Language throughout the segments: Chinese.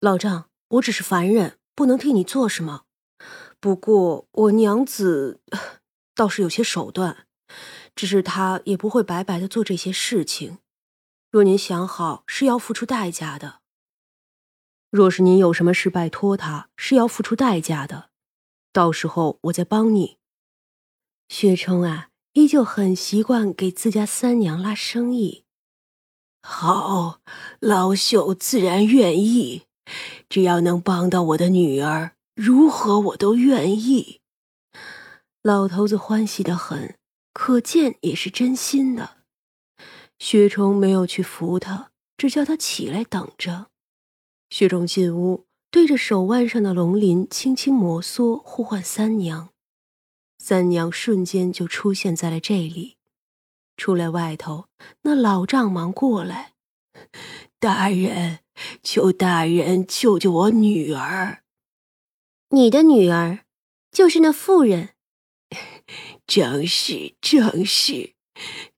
老丈，我只是凡人，不能替你做什么。不过我娘子倒是有些手段，只是她也不会白白的做这些事情。若您想好，是要付出代价的。若是您有什么事拜托她，是要付出代价的，到时候我再帮你。薛冲啊，依旧很习惯给自家三娘拉生意。好，老朽自然愿意。只要能帮到我的女儿，如何我都愿意。老头子欢喜的很，可见也是真心的。薛冲没有去扶他，只叫他起来等着。薛冲进屋，对着手腕上的龙鳞轻轻摩挲，呼唤三娘。三娘瞬间就出现在了这里。出来外头，那老丈忙过来，大人。求大人救救我女儿！你的女儿，就是那妇人。正是，正是。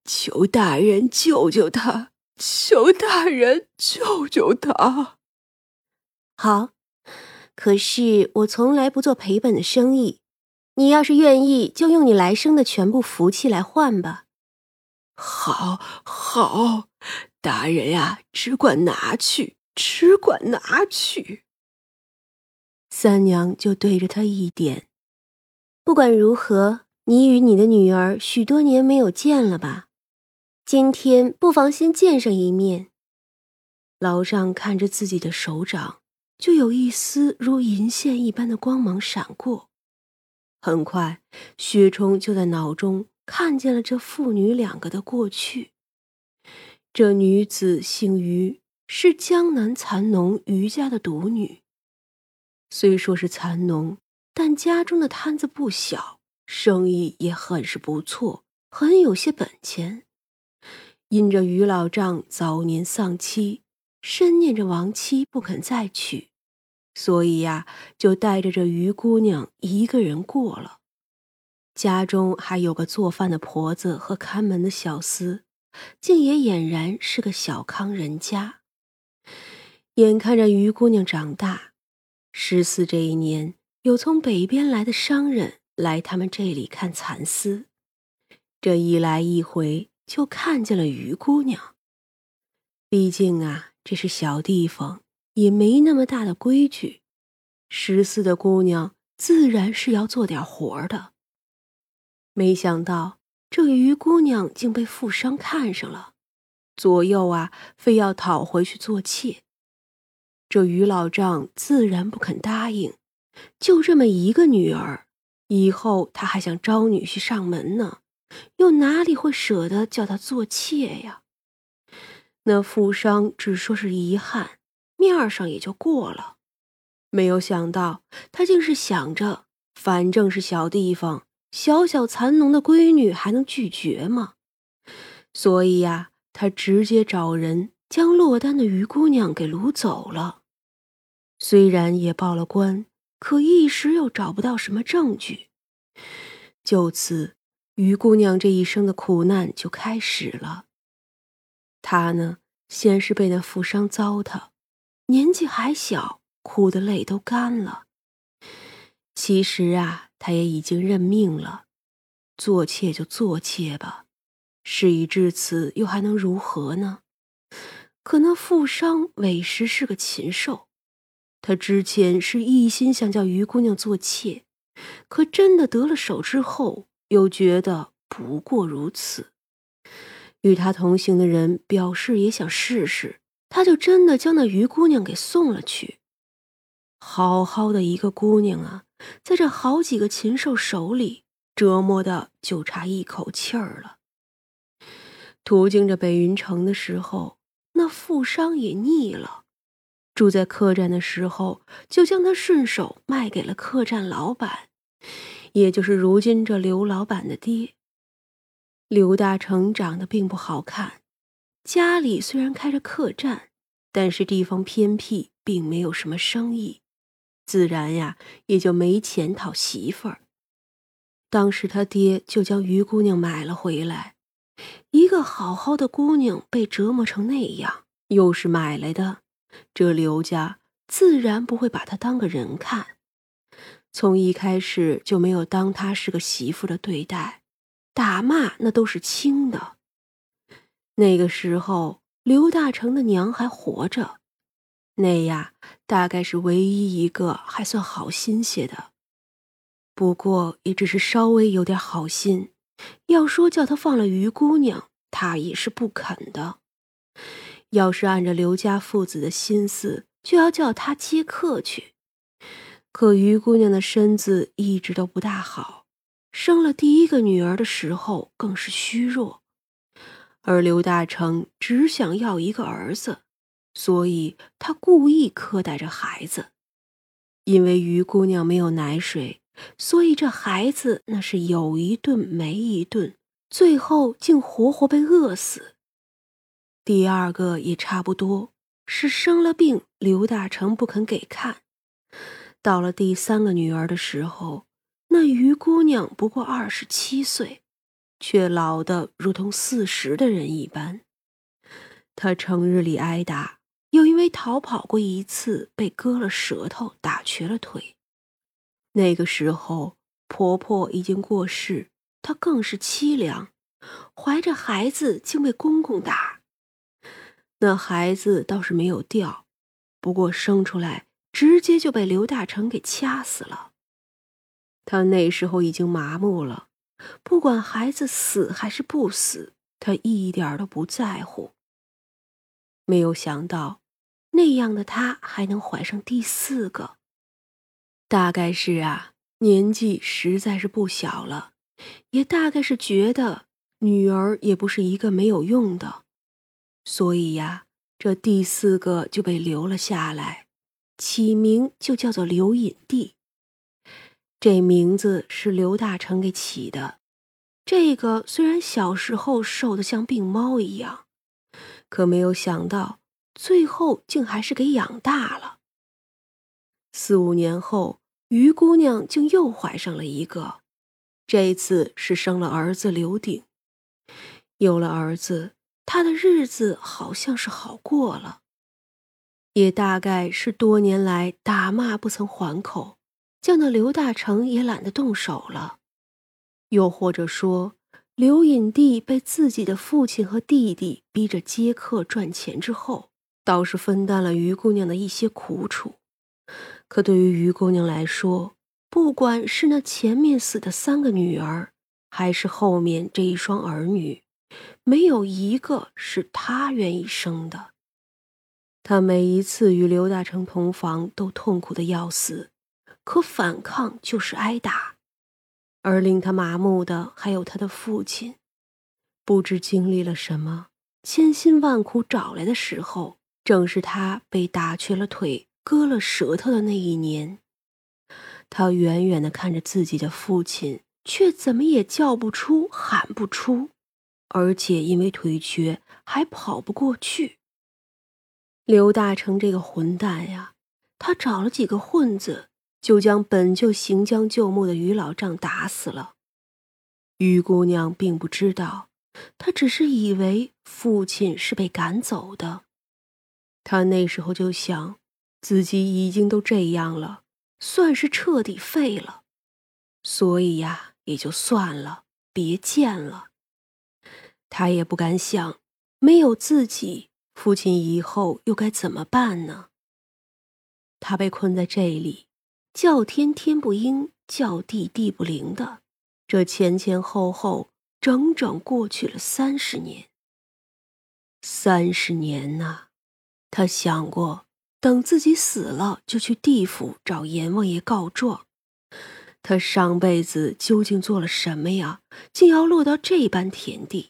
求大人救救她！求大人救救她！好，可是我从来不做赔本的生意。你要是愿意，就用你来生的全部福气来换吧。好，好，大人呀，只管拿去。只管拿去。三娘就对着他一点。不管如何，你与你的女儿许多年没有见了吧？今天不妨先见上一面。老丈看着自己的手掌，就有一丝如银线一般的光芒闪过。很快，薛冲就在脑中看见了这父女两个的过去。这女子姓于。是江南蚕农余家的独女。虽说是蚕农，但家中的摊子不小，生意也很是不错，很有些本钱。因着余老丈早年丧妻，深念着亡妻不肯再娶，所以呀，就带着这余姑娘一个人过了。家中还有个做饭的婆子和看门的小厮，竟也俨然是个小康人家。眼看着于姑娘长大，十四这一年，有从北边来的商人来他们这里看蚕丝，这一来一回就看见了于姑娘。毕竟啊，这是小地方，也没那么大的规矩，十四的姑娘自然是要做点活的。没想到这于姑娘竟被富商看上了，左右啊，非要讨回去做妾。这于老丈自然不肯答应，就这么一个女儿，以后他还想招女婿上门呢，又哪里会舍得叫她做妾呀？那富商只说是遗憾，面上也就过了。没有想到他竟是想着，反正是小地方，小小蚕农的闺女还能拒绝吗？所以呀，他直接找人将落单的于姑娘给掳走了。虽然也报了官，可一时又找不到什么证据。就此，于姑娘这一生的苦难就开始了。她呢，先是被那富商糟蹋，年纪还小，哭的泪都干了。其实啊，他也已经认命了，做妾就做妾吧，事已至此，又还能如何呢？可那富商委实是个禽兽。他之前是一心想叫于姑娘做妾，可真的得了手之后，又觉得不过如此。与他同行的人表示也想试试，他就真的将那于姑娘给送了去。好好的一个姑娘啊，在这好几个禽兽手里折磨的就差一口气儿了。途经着北云城的时候，那富商也腻了。住在客栈的时候，就将他顺手卖给了客栈老板，也就是如今这刘老板的爹。刘大成长得并不好看，家里虽然开着客栈，但是地方偏僻，并没有什么生意，自然呀也就没钱讨媳妇儿。当时他爹就将于姑娘买了回来，一个好好的姑娘被折磨成那样，又是买来的。这刘家自然不会把她当个人看，从一开始就没有当她是个媳妇的对待，打骂那都是轻的。那个时候，刘大成的娘还活着，那呀，大概是唯一一个还算好心些的。不过也只是稍微有点好心，要说叫他放了于姑娘，他也是不肯的。要是按着刘家父子的心思，就要叫他接客去。可于姑娘的身子一直都不大好，生了第一个女儿的时候更是虚弱，而刘大成只想要一个儿子，所以他故意苛待着孩子。因为于姑娘没有奶水，所以这孩子那是有一顿没一顿，最后竟活活被饿死。第二个也差不多是生了病，刘大成不肯给看。到了第三个女儿的时候，那于姑娘不过二十七岁，却老得如同四十的人一般。她成日里挨打，又因为逃跑过一次，被割了舌头，打瘸了腿。那个时候，婆婆已经过世，她更是凄凉，怀着孩子竟被公公打。那孩子倒是没有掉，不过生出来直接就被刘大成给掐死了。他那时候已经麻木了，不管孩子死还是不死，他一点都不在乎。没有想到，那样的他还能怀上第四个，大概是啊，年纪实在是不小了，也大概是觉得女儿也不是一个没有用的。所以呀，这第四个就被留了下来，起名就叫做刘隐娣。这名字是刘大成给起的。这个虽然小时候瘦得像病猫一样，可没有想到最后竟还是给养大了。四五年后，于姑娘竟又怀上了一个，这次是生了儿子刘鼎。有了儿子。他的日子好像是好过了，也大概是多年来打骂不曾还口，叫那刘大成也懒得动手了。又或者说，刘隐娣被自己的父亲和弟弟逼着接客赚钱之后，倒是分担了于姑娘的一些苦楚。可对于于姑娘来说，不管是那前面死的三个女儿，还是后面这一双儿女。没有一个是他愿意生的。他每一次与刘大成同房，都痛苦的要死，可反抗就是挨打。而令他麻木的，还有他的父亲，不知经历了什么，千辛万苦找来的时候，正是他被打瘸了腿、割了舌头的那一年。他远远的看着自己的父亲，却怎么也叫不出、喊不出。而且因为腿瘸，还跑不过去。刘大成这个混蛋呀，他找了几个混子，就将本就行将就木的于老丈打死了。于姑娘并不知道，她只是以为父亲是被赶走的。他那时候就想，自己已经都这样了，算是彻底废了，所以呀，也就算了，别见了。他也不敢想，没有自己，父亲以后又该怎么办呢？他被困在这里，叫天天不应，叫地地不灵的，这前前后后整整过去了三十年。三十年呐，他想过，等自己死了，就去地府找阎王爷告状。他上辈子究竟做了什么呀？竟要落到这般田地？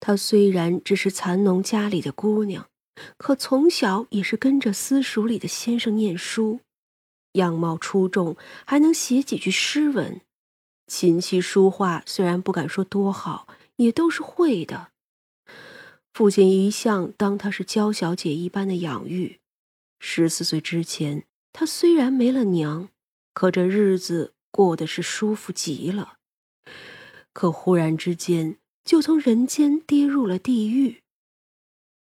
他虽然只是蚕农家里的姑娘，可从小也是跟着私塾里的先生念书，样貌出众，还能写几句诗文，琴棋书画虽然不敢说多好，也都是会的。父亲一向当她是娇小姐一般的养育。十四岁之前，她虽然没了娘，可这日子过得是舒服极了。可忽然之间。就从人间跌入了地狱。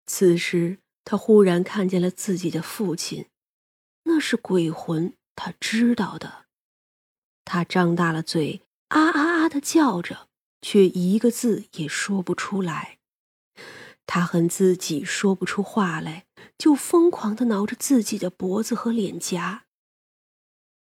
此时，他忽然看见了自己的父亲，那是鬼魂，他知道的。他张大了嘴，啊啊啊的叫着，却一个字也说不出来。他恨自己说不出话来，就疯狂的挠着自己的脖子和脸颊。